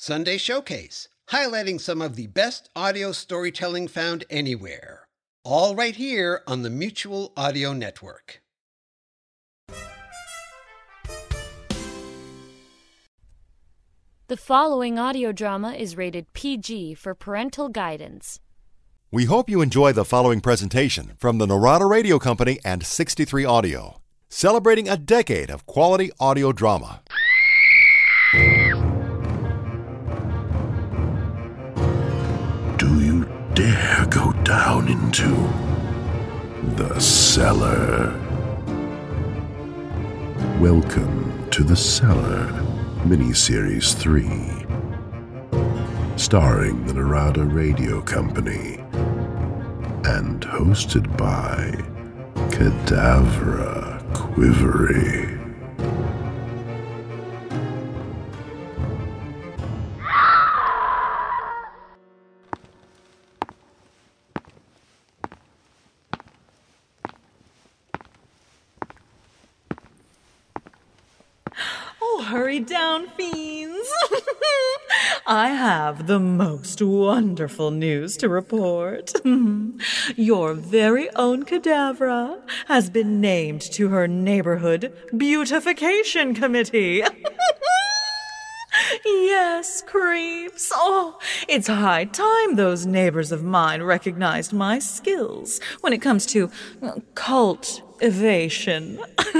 Sunday Showcase, highlighting some of the best audio storytelling found anywhere. All right here on the Mutual Audio Network. The following audio drama is rated PG for parental guidance. We hope you enjoy the following presentation from the Narada Radio Company and 63 Audio, celebrating a decade of quality audio drama. Do you dare go down into the cellar? Welcome to the Cellar, miniseries 3, starring the Narada Radio Company and hosted by Cadavera Quivry. Wonderful news to report. Your very own Cadavera has been named to her neighborhood beautification committee. yes, creeps. Oh, it's high time those neighbors of mine recognized my skills when it comes to uh, cult evasion.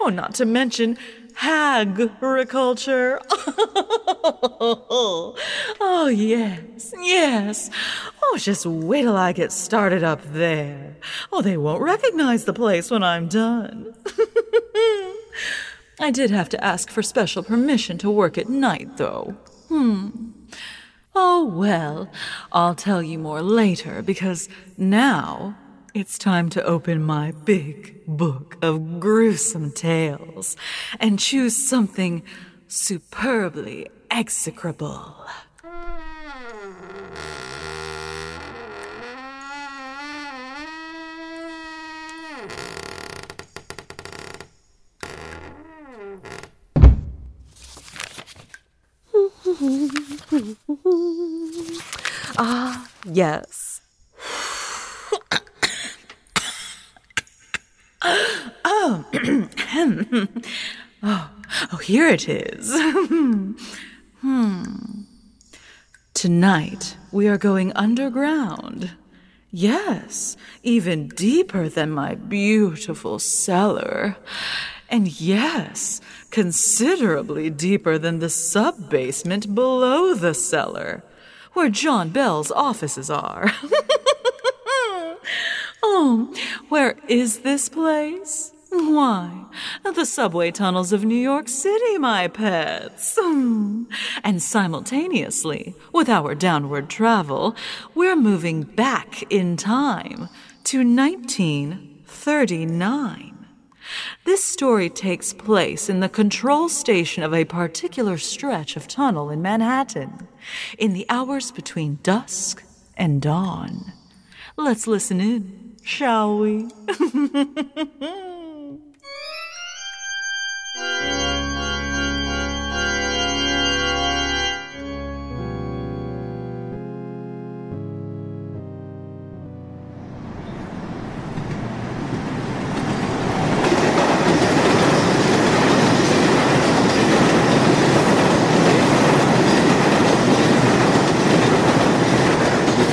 oh, not to mention agriculture. oh, yes, yes. Oh, just wait till I get started up there. Oh, they won't recognize the place when I'm done. I did have to ask for special permission to work at night, though. Hmm. Oh, well, I'll tell you more later because now it's time to open my big book of gruesome tales and choose something superbly execrable. ah, yes. Oh, oh, oh, here it is. hmm. Tonight we are going underground. Yes, even deeper than my beautiful cellar. And yes, considerably deeper than the sub basement below the cellar, where John Bell's offices are. Oh, where is this place? Why, the subway tunnels of New York City, my pets. Hmm. And simultaneously, with our downward travel, we're moving back in time to 1939. This story takes place in the control station of a particular stretch of tunnel in Manhattan, in the hours between dusk and dawn. Let's listen in shall we?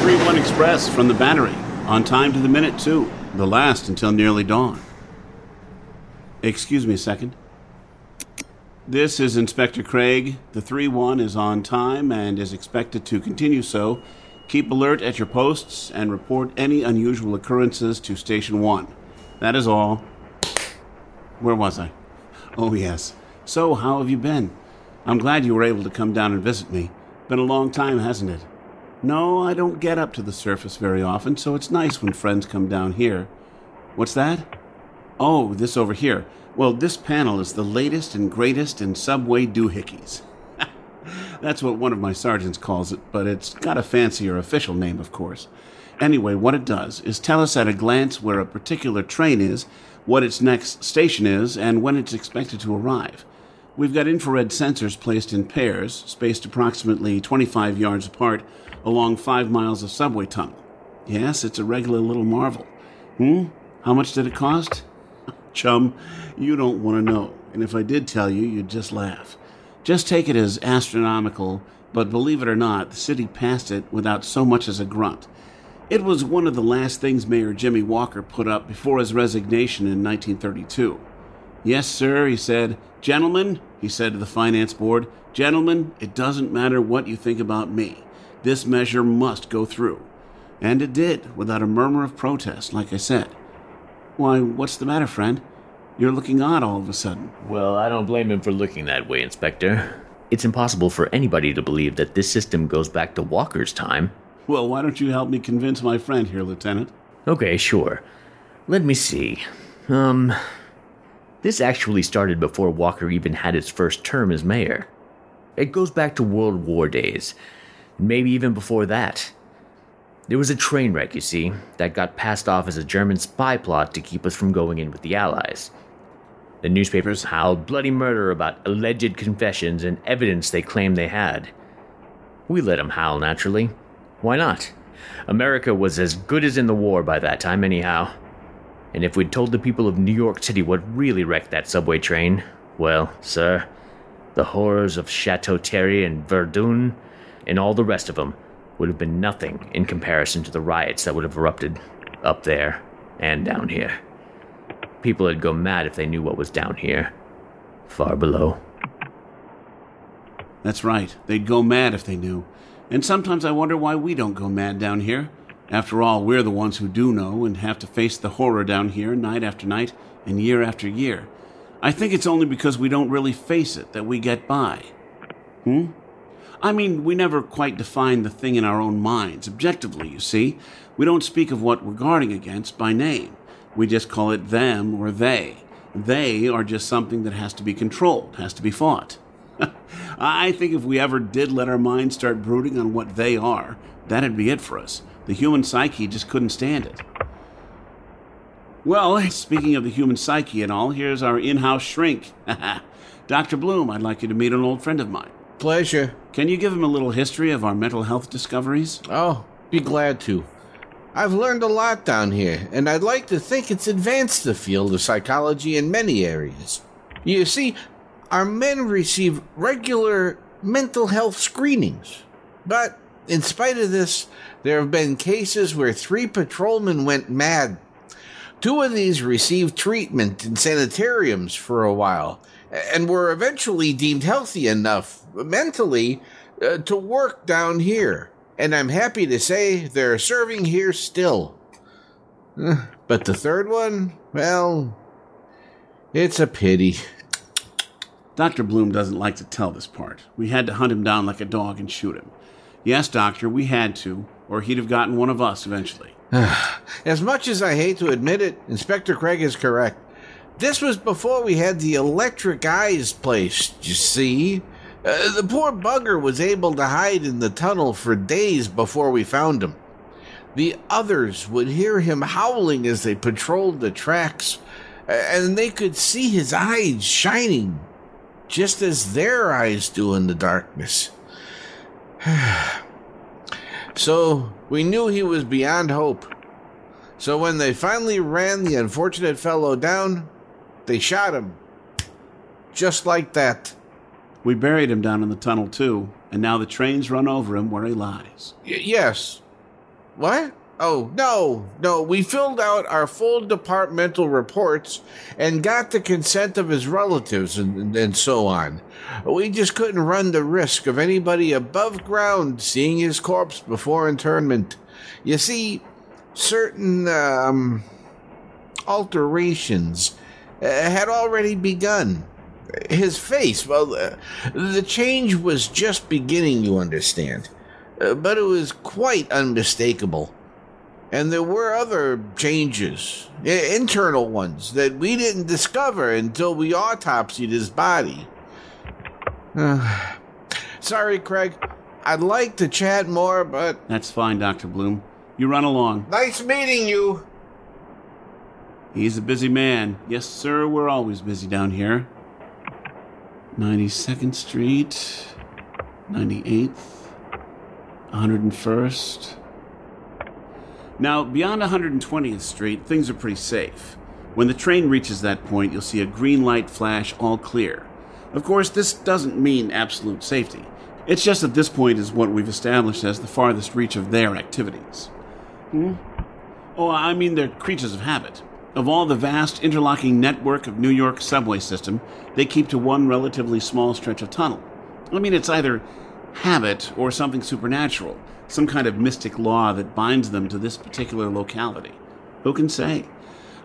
3 1 Express from the Battery. On time to the minute, too. The last until nearly dawn. Excuse me a second. This is Inspector Craig. The 3 1 is on time and is expected to continue so. Keep alert at your posts and report any unusual occurrences to Station 1. That is all. Where was I? Oh, yes. So, how have you been? I'm glad you were able to come down and visit me. Been a long time, hasn't it? No, I don't get up to the surface very often, so it's nice when friends come down here. What's that? Oh, this over here. Well, this panel is the latest and greatest in subway doohickeys. That's what one of my sergeants calls it, but it's got a fancier official name, of course. Anyway, what it does is tell us at a glance where a particular train is, what its next station is, and when it's expected to arrive. We've got infrared sensors placed in pairs, spaced approximately 25 yards apart, along five miles of subway tunnel. Yes, it's a regular little marvel. Hmm? How much did it cost? Chum, you don't want to know, and if I did tell you, you'd just laugh. Just take it as astronomical, but believe it or not, the city passed it without so much as a grunt. It was one of the last things Mayor Jimmy Walker put up before his resignation in 1932. Yes, sir, he said. Gentlemen, he said to the finance board, gentlemen, it doesn't matter what you think about me. This measure must go through. And it did, without a murmur of protest, like I said. Why, what's the matter, friend? You're looking odd all of a sudden. Well, I don't blame him for looking that way, Inspector. It's impossible for anybody to believe that this system goes back to Walker's time. Well, why don't you help me convince my friend here, Lieutenant? Okay, sure. Let me see. Um. This actually started before Walker even had his first term as mayor. It goes back to World War days, maybe even before that. There was a train wreck, you see, that got passed off as a German spy plot to keep us from going in with the Allies. The newspapers howled bloody murder about alleged confessions and evidence they claimed they had. We let 'em howl, naturally. Why not? America was as good as in the war by that time, anyhow. And if we'd told the people of New York City what really wrecked that subway train, well, sir, the horrors of Chateau Thierry and Verdun and all the rest of them would have been nothing in comparison to the riots that would have erupted up there and down here. People would go mad if they knew what was down here, far below. That's right. They'd go mad if they knew. And sometimes I wonder why we don't go mad down here. After all, we're the ones who do know and have to face the horror down here night after night and year after year. I think it's only because we don't really face it that we get by. Hmm? I mean, we never quite define the thing in our own minds, objectively, you see. We don't speak of what we're guarding against by name. We just call it them or they. They are just something that has to be controlled, has to be fought. I think if we ever did let our minds start brooding on what they are, that'd be it for us. The human psyche just couldn't stand it. Well, speaking of the human psyche and all, here's our in house shrink. Dr. Bloom, I'd like you to meet an old friend of mine. Pleasure. Can you give him a little history of our mental health discoveries? Oh, be glad to. I've learned a lot down here, and I'd like to think it's advanced the field of psychology in many areas. You see, our men receive regular mental health screenings. But in spite of this, there have been cases where three patrolmen went mad. Two of these received treatment in sanitariums for a while and were eventually deemed healthy enough mentally uh, to work down here. And I'm happy to say they're serving here still. But the third one, well, it's a pity. Dr. Bloom doesn't like to tell this part. We had to hunt him down like a dog and shoot him. Yes, Doctor, we had to, or he'd have gotten one of us eventually. as much as I hate to admit it, Inspector Craig is correct. This was before we had the electric eyes placed, you see. Uh, the poor bugger was able to hide in the tunnel for days before we found him. The others would hear him howling as they patrolled the tracks, and they could see his eyes shining, just as their eyes do in the darkness. so we knew he was beyond hope. So when they finally ran the unfortunate fellow down, they shot him. Just like that. We buried him down in the tunnel, too, and now the trains run over him where he lies. Y- yes. What? Oh, no, no. We filled out our full departmental reports and got the consent of his relatives and, and so on. We just couldn't run the risk of anybody above ground seeing his corpse before interment. You see, certain, um, alterations uh, had already begun. his face, well, uh, the change was just beginning, you understand. Uh, but it was quite unmistakable. And there were other changes, internal ones, that we didn't discover until we autopsied his body. Sorry, Craig. I'd like to chat more, but That's fine, Dr. Bloom. You run along. nice meeting you. He's a busy man. Yes, sir, we're always busy down here. 92nd Street, 98th, 101st. Now, beyond 120th Street, things are pretty safe. When the train reaches that point, you'll see a green light flash all clear. Of course, this doesn't mean absolute safety. It's just that this point is what we've established as the farthest reach of their activities. Hmm? Oh, I mean, they're creatures of habit. Of all the vast interlocking network of New York subway system, they keep to one relatively small stretch of tunnel. I mean, it's either habit or something supernatural, some kind of mystic law that binds them to this particular locality. Who can say?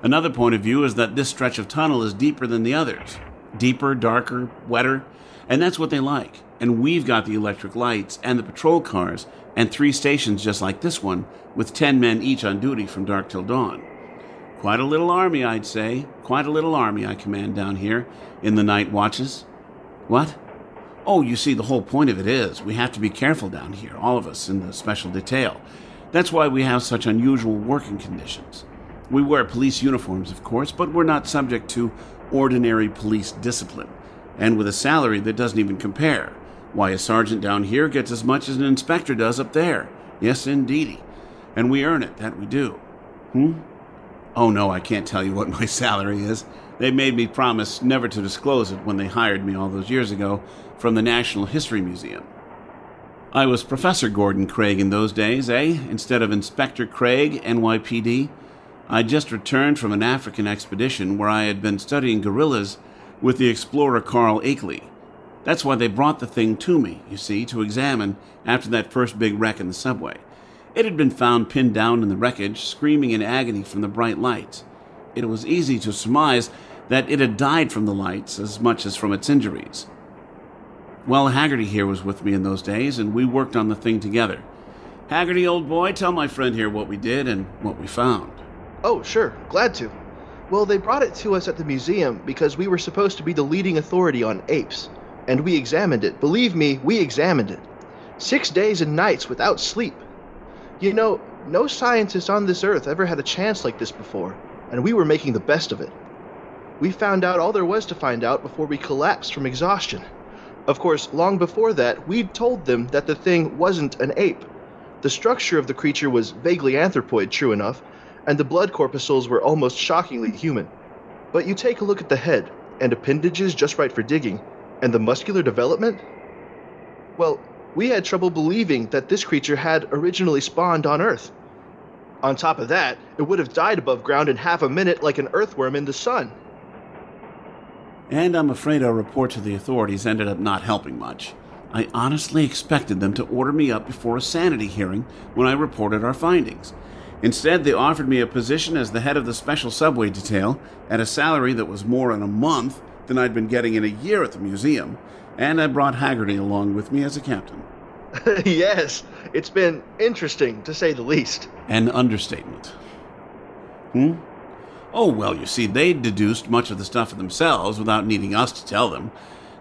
Another point of view is that this stretch of tunnel is deeper than the others. Deeper, darker, wetter, and that's what they like. And we've got the electric lights and the patrol cars and three stations just like this one, with ten men each on duty from dark till dawn. Quite a little army, I'd say. Quite a little army I command down here in the night watches. What? Oh, you see, the whole point of it is we have to be careful down here, all of us in the special detail. That's why we have such unusual working conditions. We wear police uniforms, of course, but we're not subject to ordinary police discipline, and with a salary that doesn't even compare. Why, a sergeant down here gets as much as an inspector does up there. Yes, indeedy. And we earn it, that we do. Hmm? Oh no, I can't tell you what my salary is. They made me promise never to disclose it when they hired me all those years ago from the National History Museum. I was Professor Gordon Craig in those days, eh? Instead of Inspector Craig, NYPD. I'd just returned from an African expedition where I had been studying gorillas with the explorer Carl Akeley. That's why they brought the thing to me, you see, to examine after that first big wreck in the subway. It had been found pinned down in the wreckage, screaming in agony from the bright lights. It was easy to surmise that it had died from the lights as much as from its injuries. Well, Haggerty here was with me in those days, and we worked on the thing together. Haggerty, old boy, tell my friend here what we did and what we found. Oh, sure, glad to. Well, they brought it to us at the museum because we were supposed to be the leading authority on apes. And we examined it. Believe me, we examined it. Six days and nights without sleep. You know, no scientist on this earth ever had a chance like this before, and we were making the best of it. We found out all there was to find out before we collapsed from exhaustion. Of course, long before that, we'd told them that the thing wasn't an ape. The structure of the creature was vaguely anthropoid, true enough, and the blood corpuscles were almost shockingly human. But you take a look at the head, and appendages just right for digging, and the muscular development? Well, we had trouble believing that this creature had originally spawned on Earth. On top of that, it would have died above ground in half a minute like an earthworm in the sun. And I'm afraid our report to the authorities ended up not helping much. I honestly expected them to order me up before a sanity hearing when I reported our findings. Instead, they offered me a position as the head of the special subway detail at a salary that was more in a month than I'd been getting in a year at the museum, and I brought Haggerty along with me as a captain. yes, it's been interesting, to say the least. An understatement. Hmm? Oh, well, you see, they deduced much of the stuff themselves without needing us to tell them.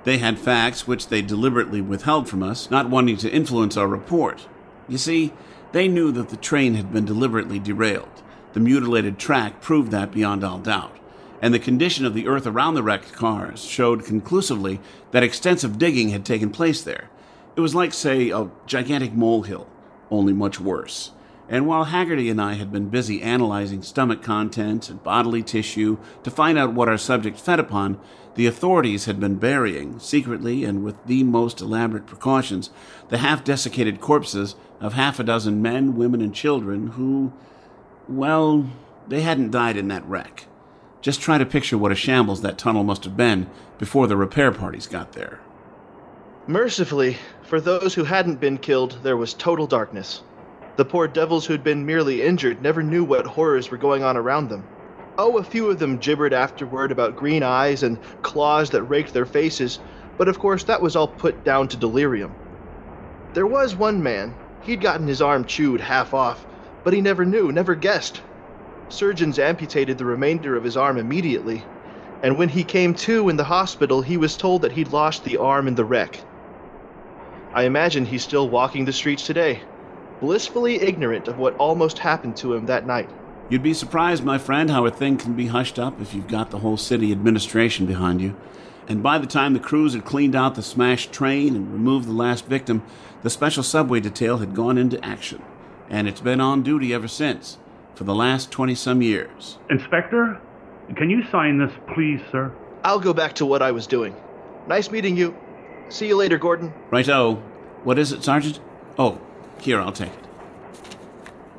They had facts which they deliberately withheld from us, not wanting to influence our report. You see, they knew that the train had been deliberately derailed. The mutilated track proved that beyond all doubt. And the condition of the earth around the wrecked cars showed conclusively that extensive digging had taken place there. It was like, say, a gigantic molehill, only much worse. And while Haggerty and I had been busy analyzing stomach contents and bodily tissue to find out what our subject fed upon, the authorities had been burying, secretly and with the most elaborate precautions, the half desiccated corpses of half a dozen men, women, and children who, well, they hadn't died in that wreck. Just try to picture what a shambles that tunnel must have been before the repair parties got there. Mercifully, for those who hadn't been killed, there was total darkness. The poor devils who'd been merely injured never knew what horrors were going on around them. Oh, a few of them gibbered afterward about green eyes and claws that raked their faces, but of course that was all put down to delirium. There was one man, he'd gotten his arm chewed half off, but he never knew, never guessed. Surgeons amputated the remainder of his arm immediately, and when he came to in the hospital, he was told that he'd lost the arm in the wreck. I imagine he's still walking the streets today, blissfully ignorant of what almost happened to him that night. You'd be surprised, my friend, how a thing can be hushed up if you've got the whole city administration behind you. And by the time the crews had cleaned out the smashed train and removed the last victim, the special subway detail had gone into action. And it's been on duty ever since, for the last 20 some years. Inspector, can you sign this, please, sir? I'll go back to what I was doing. Nice meeting you. See you later, Gordon. Righto. What is it, Sergeant? Oh, here, I'll take it.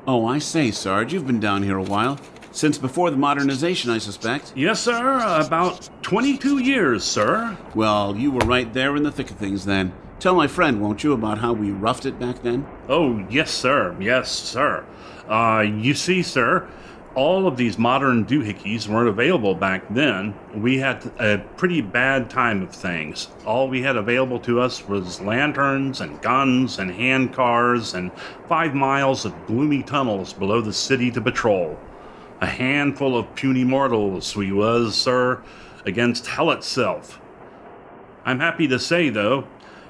Oh, I say, Sarge, you've been down here a while. Since before the modernization, I suspect. Yes, sir. About 22 years, sir. Well, you were right there in the thick of things then. Tell my friend, won't you, about how we roughed it back then? Oh, yes, sir. Yes, sir. Uh, you see, sir, all of these modern doohickeys weren't available back then. We had a pretty bad time of things. All we had available to us was lanterns and guns and hand cars and five miles of gloomy tunnels below the city to patrol. A handful of puny mortals we was, sir, against hell itself. I'm happy to say, though,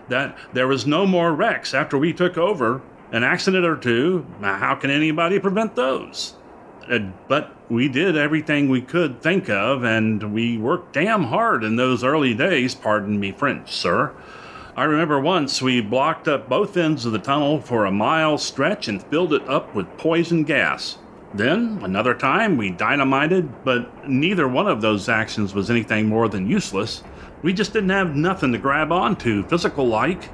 that there was no more wrecks after we took over. An accident or two, how can anybody prevent those? Uh, but we did everything we could think of, and we worked damn hard in those early days, pardon me French, sir. I remember once we blocked up both ends of the tunnel for a mile stretch and filled it up with poison gas. Then, another time, we dynamited, but neither one of those actions was anything more than useless. We just didn't have nothing to grab onto, physical like.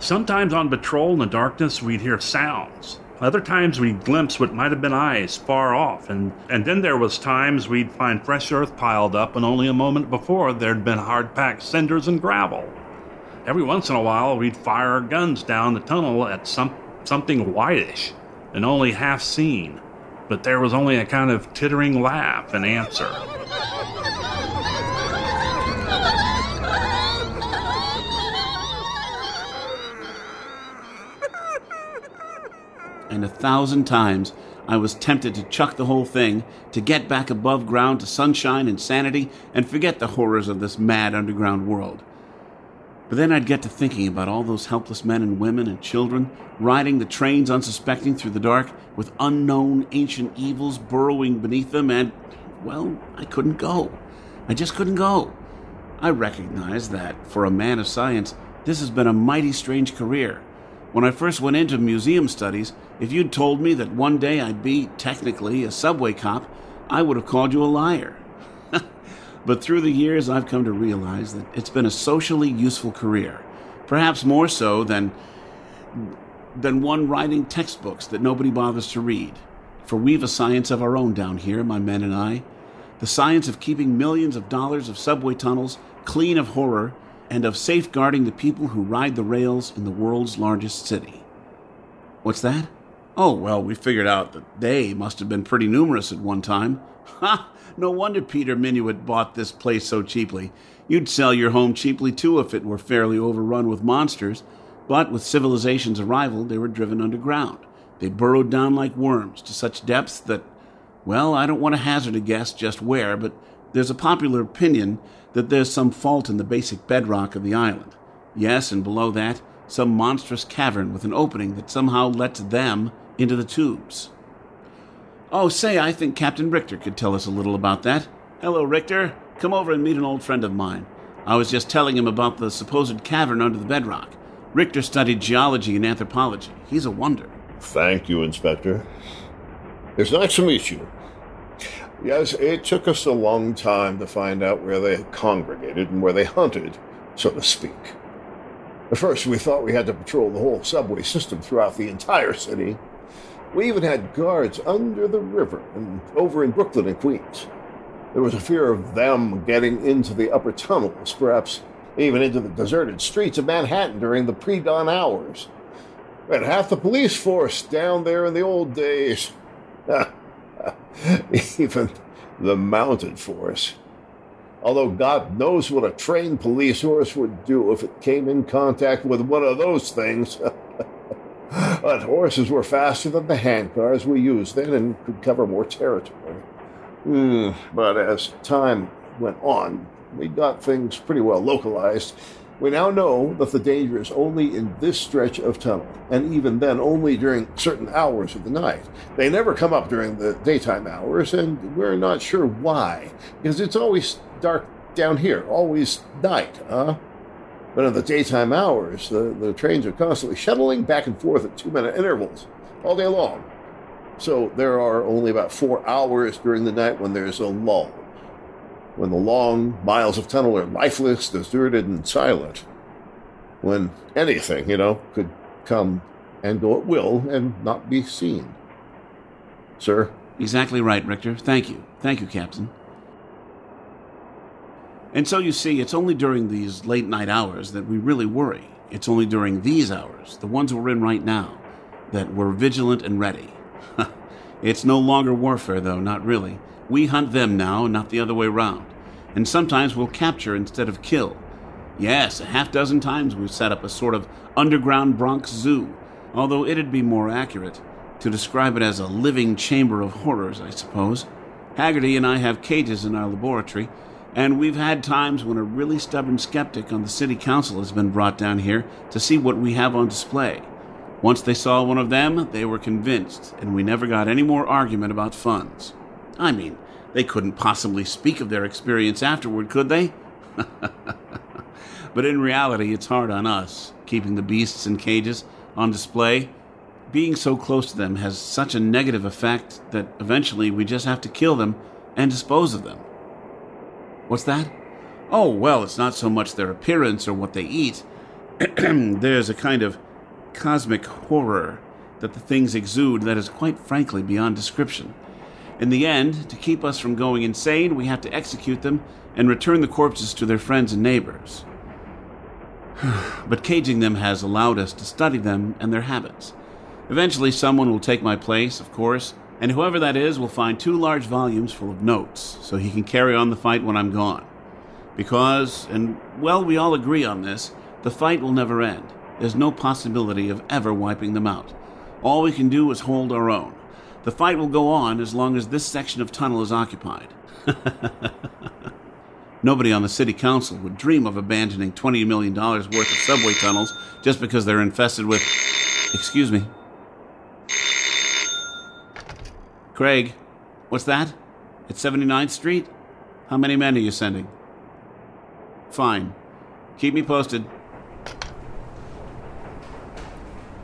Sometimes on patrol in the darkness, we'd hear sounds. Other times we'd glimpse what might have been eyes far off, and, and then there was times we'd find fresh earth piled up, and only a moment before there'd been hard-packed cinders and gravel. Every once in a while we'd fire our guns down the tunnel at some something whitish, and only half seen, but there was only a kind of tittering laugh in answer. And a thousand times I was tempted to chuck the whole thing, to get back above ground to sunshine and sanity, and forget the horrors of this mad underground world. But then I'd get to thinking about all those helpless men and women and children riding the trains unsuspecting through the dark with unknown ancient evils burrowing beneath them, and, well, I couldn't go. I just couldn't go. I recognize that, for a man of science, this has been a mighty strange career. When I first went into museum studies, if you'd told me that one day I'd be, technically, a subway cop, I would have called you a liar. but through the years, I've come to realize that it's been a socially useful career, perhaps more so than, than one writing textbooks that nobody bothers to read. For we've a science of our own down here, my men and I. The science of keeping millions of dollars of subway tunnels clean of horror and of safeguarding the people who ride the rails in the world's largest city. What's that? Oh, well, we figured out that they must have been pretty numerous at one time. Ha! No wonder Peter Minuit bought this place so cheaply. You'd sell your home cheaply too if it were fairly overrun with monsters. But with civilization's arrival, they were driven underground. They burrowed down like worms to such depths that, well, I don't want to hazard a guess just where, but there's a popular opinion that there's some fault in the basic bedrock of the island. Yes, and below that, some monstrous cavern with an opening that somehow lets them into the tubes. Oh, say, I think Captain Richter could tell us a little about that. Hello, Richter. Come over and meet an old friend of mine. I was just telling him about the supposed cavern under the bedrock. Richter studied geology and anthropology. He's a wonder. Thank you, Inspector. It's nice to meet you. Yes, it took us a long time to find out where they congregated and where they hunted, so to speak. At first, we thought we had to patrol the whole subway system throughout the entire city. We even had guards under the river and over in Brooklyn and Queens. There was a fear of them getting into the upper tunnels, perhaps even into the deserted streets of Manhattan during the pre dawn hours. We had half the police force down there in the old days. even the mounted force. Although God knows what a trained police horse would do if it came in contact with one of those things. but horses were faster than the handcars we used then and could cover more territory. Mm, but as time went on, we got things pretty well localized. We now know that the danger is only in this stretch of tunnel, and even then only during certain hours of the night. They never come up during the daytime hours, and we're not sure why, because it's always dark down here, always night, huh? But in the daytime hours, the, the trains are constantly shuttling back and forth at two minute intervals all day long. So there are only about four hours during the night when there's a lull when the long miles of tunnel are lifeless, deserted, and silent, when anything, you know, could come and go at will and not be seen. Sir? Exactly right, Richter. Thank you. Thank you, Captain. And so you see, it's only during these late night hours that we really worry. It's only during these hours, the ones we're in right now, that we're vigilant and ready. it's no longer warfare, though, not really. We hunt them now, not the other way round. And sometimes we'll capture instead of kill. Yes, a half dozen times we've set up a sort of underground Bronx zoo, although it'd be more accurate to describe it as a living chamber of horrors, I suppose. Haggerty and I have cages in our laboratory, and we've had times when a really stubborn skeptic on the city council has been brought down here to see what we have on display. Once they saw one of them, they were convinced, and we never got any more argument about funds. I mean, they couldn't possibly speak of their experience afterward, could they? but in reality, it's hard on us, keeping the beasts in cages on display. Being so close to them has such a negative effect that eventually we just have to kill them and dispose of them. What's that? Oh, well, it's not so much their appearance or what they eat. There's a kind of cosmic horror that the things exude that is quite frankly beyond description. In the end, to keep us from going insane, we have to execute them and return the corpses to their friends and neighbors. but caging them has allowed us to study them and their habits. Eventually, someone will take my place, of course, and whoever that is will find two large volumes full of notes so he can carry on the fight when I'm gone. Because, and well, we all agree on this, the fight will never end. There's no possibility of ever wiping them out. All we can do is hold our own. The fight will go on as long as this section of tunnel is occupied. Nobody on the city council would dream of abandoning $20 million worth of subway tunnels just because they're infested with. Excuse me. Craig, what's that? At 79th Street? How many men are you sending? Fine. Keep me posted.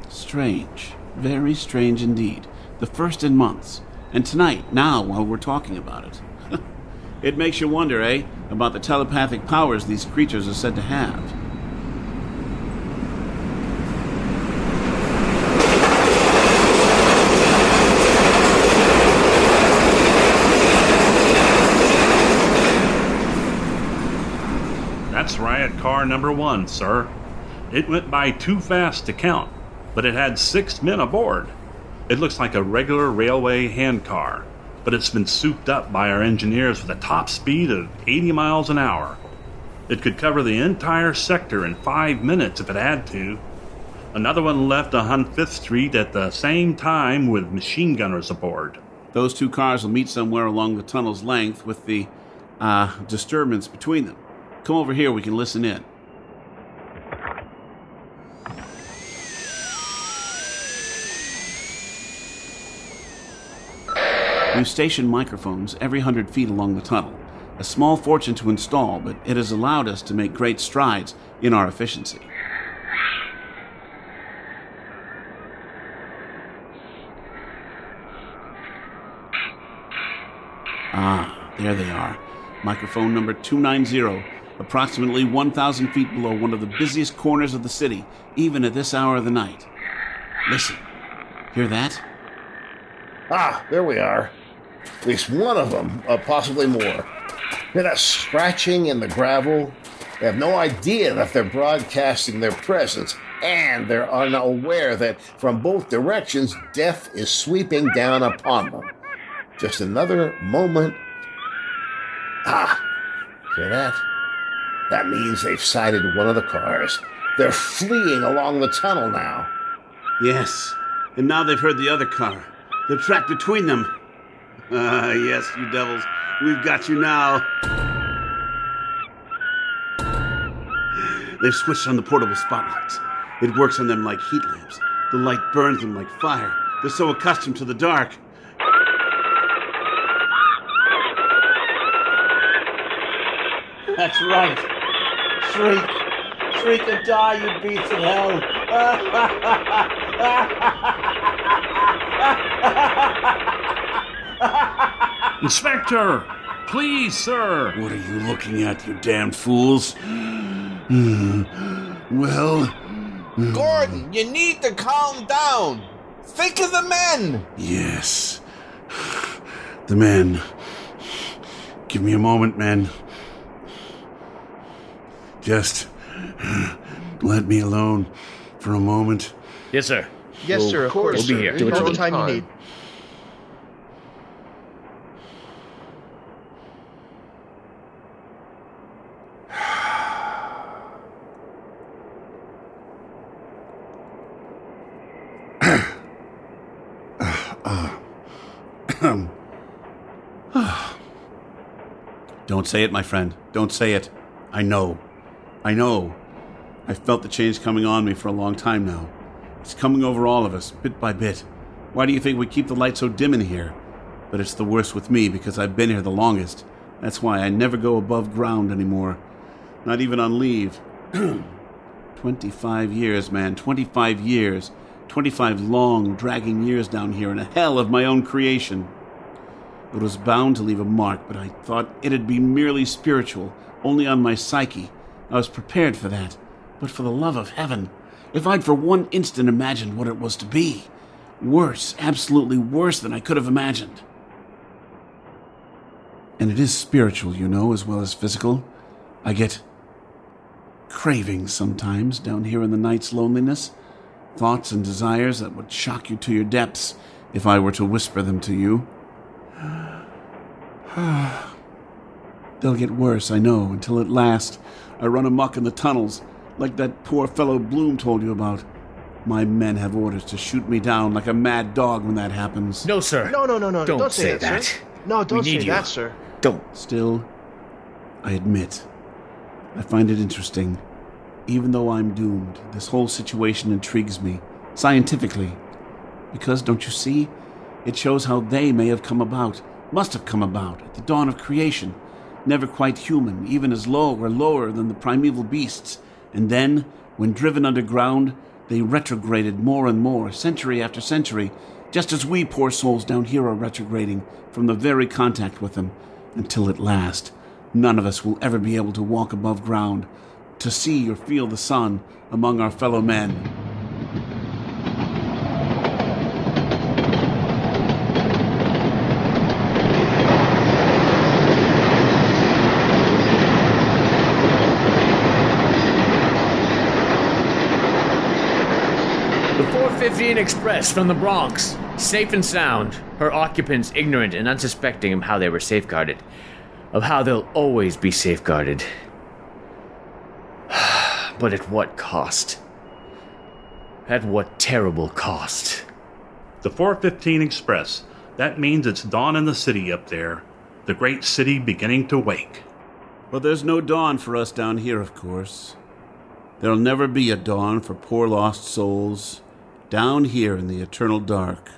Strange. Very strange indeed the first in months. And tonight, now, while we're talking about it. it makes you wonder, eh, about the telepathic powers these creatures are said to have. That's riot car number one, sir. It went by too fast to count, but it had six men aboard. It looks like a regular railway handcar, but it's been souped up by our engineers with a top speed of 80 miles an hour. It could cover the entire sector in five minutes if it had to. Another one left on Fifth Street at the same time with machine gunners aboard. Those two cars will meet somewhere along the tunnel's length with the uh, disturbance between them. Come over here, we can listen in. We've stationed microphones every hundred feet along the tunnel. A small fortune to install, but it has allowed us to make great strides in our efficiency. Ah, there they are. Microphone number 290, approximately 1,000 feet below one of the busiest corners of the city, even at this hour of the night. Listen. Hear that? Ah, there we are. At least one of them, uh, possibly more. Hear that scratching in the gravel? They have no idea that they're broadcasting their presence, and they're unaware that from both directions death is sweeping down upon them. Just another moment, Ah, hear that? That means they've sighted one of the cars. They're fleeing along the tunnel now. Yes, and now they've heard the other car. They're trapped between them. Ah, yes, you devils. We've got you now. They've switched on the portable spotlights. It works on them like heat lamps. The light burns them like fire. They're so accustomed to the dark. That's right. Shriek. Shriek and die, you beasts of hell. Inspector! Please, sir! What are you looking at, you damned fools? Hmm. Well, Gordon, you need to calm down. Think of the men. yes. The men. Give me a moment, men. Just let me alone for a moment. Yes, sir. Yes, sir. Of course. We'll be sir. here. Take all the time you need. Don't say it, my friend. Don't say it. I know. I know. I've felt the change coming on me for a long time now. It's coming over all of us, bit by bit. Why do you think we keep the light so dim in here? But it's the worst with me because I've been here the longest. That's why I never go above ground anymore. Not even on leave. 25 years, man. 25 years. 25 long, dragging years down here in a hell of my own creation. It was bound to leave a mark, but I thought it'd be merely spiritual, only on my psyche. I was prepared for that. But for the love of heaven, if I'd for one instant imagined what it was to be, worse, absolutely worse than I could have imagined. And it is spiritual, you know, as well as physical. I get cravings sometimes down here in the night's loneliness, thoughts and desires that would shock you to your depths if I were to whisper them to you. They'll get worse, I know, until at last I run amok in the tunnels, like that poor fellow Bloom told you about. My men have orders to shoot me down like a mad dog when that happens. No, sir. No, no, no, no. Don't Don't, say, say that, that. sir. No, don't need say you. that, sir. Don't. Still, I admit, I find it interesting. Even though I'm doomed, this whole situation intrigues me, scientifically. Because, don't you see, it shows how they may have come about, must have come about, at the dawn of creation. Never quite human, even as low or lower than the primeval beasts. And then, when driven underground, they retrograded more and more, century after century, just as we poor souls down here are retrograding from the very contact with them, until at last, none of us will ever be able to walk above ground, to see or feel the sun among our fellow men. The 415 Express from the Bronx, safe and sound. Her occupants ignorant and unsuspecting of how they were safeguarded, of how they'll always be safeguarded. but at what cost? At what terrible cost? The 415 Express. That means it's dawn in the city up there. The great city beginning to wake. But there's no dawn for us down here, of course. There'll never be a dawn for poor lost souls down here in the eternal dark,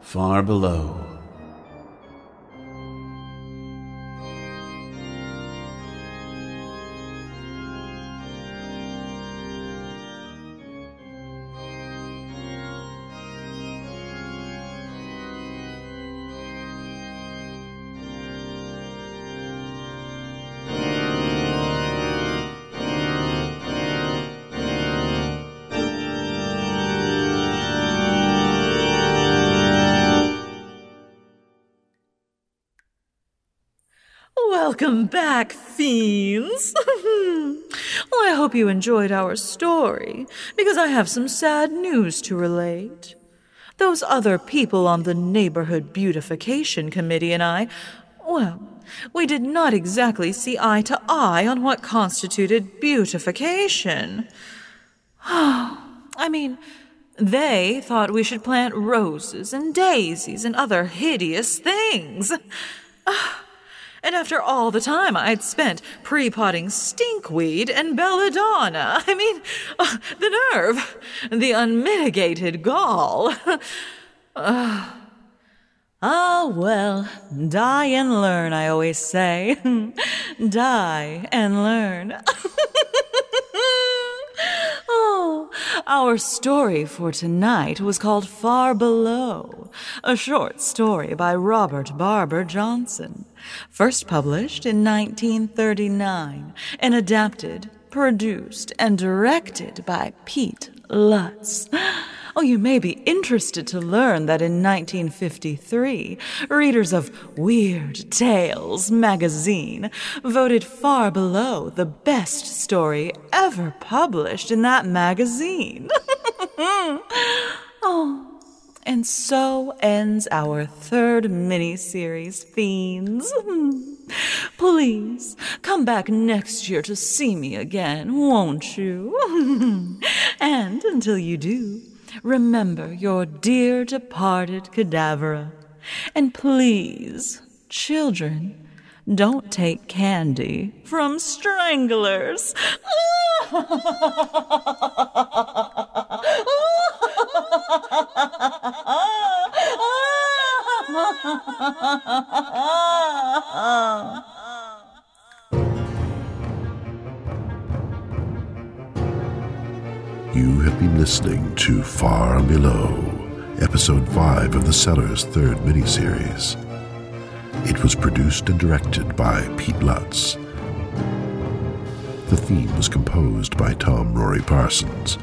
far below. Hope you enjoyed our story, because I have some sad news to relate. Those other people on the Neighborhood Beautification Committee and I, well, we did not exactly see eye to eye on what constituted beautification. I mean, they thought we should plant roses and daisies and other hideous things. Ah, And after all the time I'd spent pre potting stinkweed and belladonna, I mean, uh, the nerve, the unmitigated gall. uh, ah, well, die and learn, I always say. die and learn. Our story for tonight was called Far Below, a short story by Robert Barbour Johnson, first published in 1939 and adapted, produced, and directed by Pete Lutz. Oh, you may be interested to learn that in 1953, readers of Weird Tales magazine voted far below the best story ever published in that magazine. oh, and so ends our third mini-series, Fiends. Please come back next year to see me again, won't you? and until you do, remember your dear departed cadavera. And please, children, don't take candy from stranglers. You have been listening to Far Below, Episode 5 of the Cellar's third miniseries. It was produced and directed by Pete Lutz. The theme was composed by Tom Rory Parsons.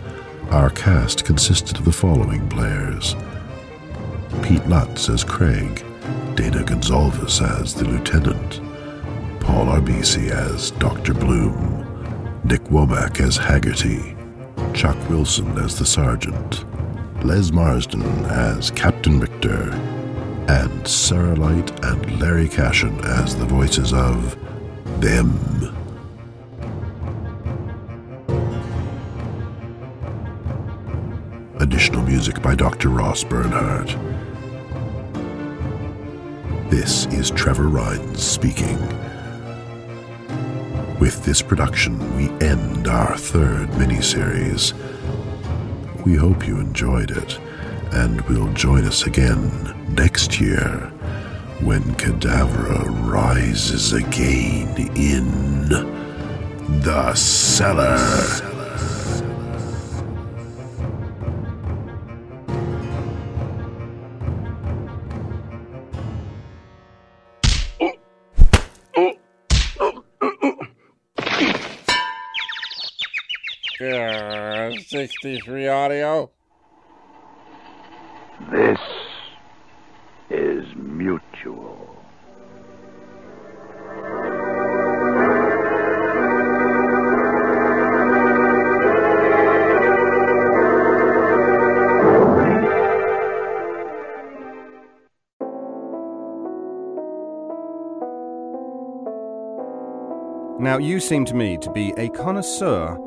Our cast consisted of the following players Pete Lutz as Craig, Dana Gonzalez as the Lieutenant, Paul Arbisi as Dr. Bloom, Nick Womack as Haggerty, Chuck Wilson as the Sergeant, Les Marsden as Captain Richter, and Sarah Light and Larry Cashin as the voices of them. Additional music by Dr. Ross Bernhardt. This is Trevor Rhines speaking. With this production, we end our third miniseries. We hope you enjoyed it, and will join us again next year when Cadavera rises again in the cellar. 63 audio. This is mutual. Now, you seem to me to be a connoisseur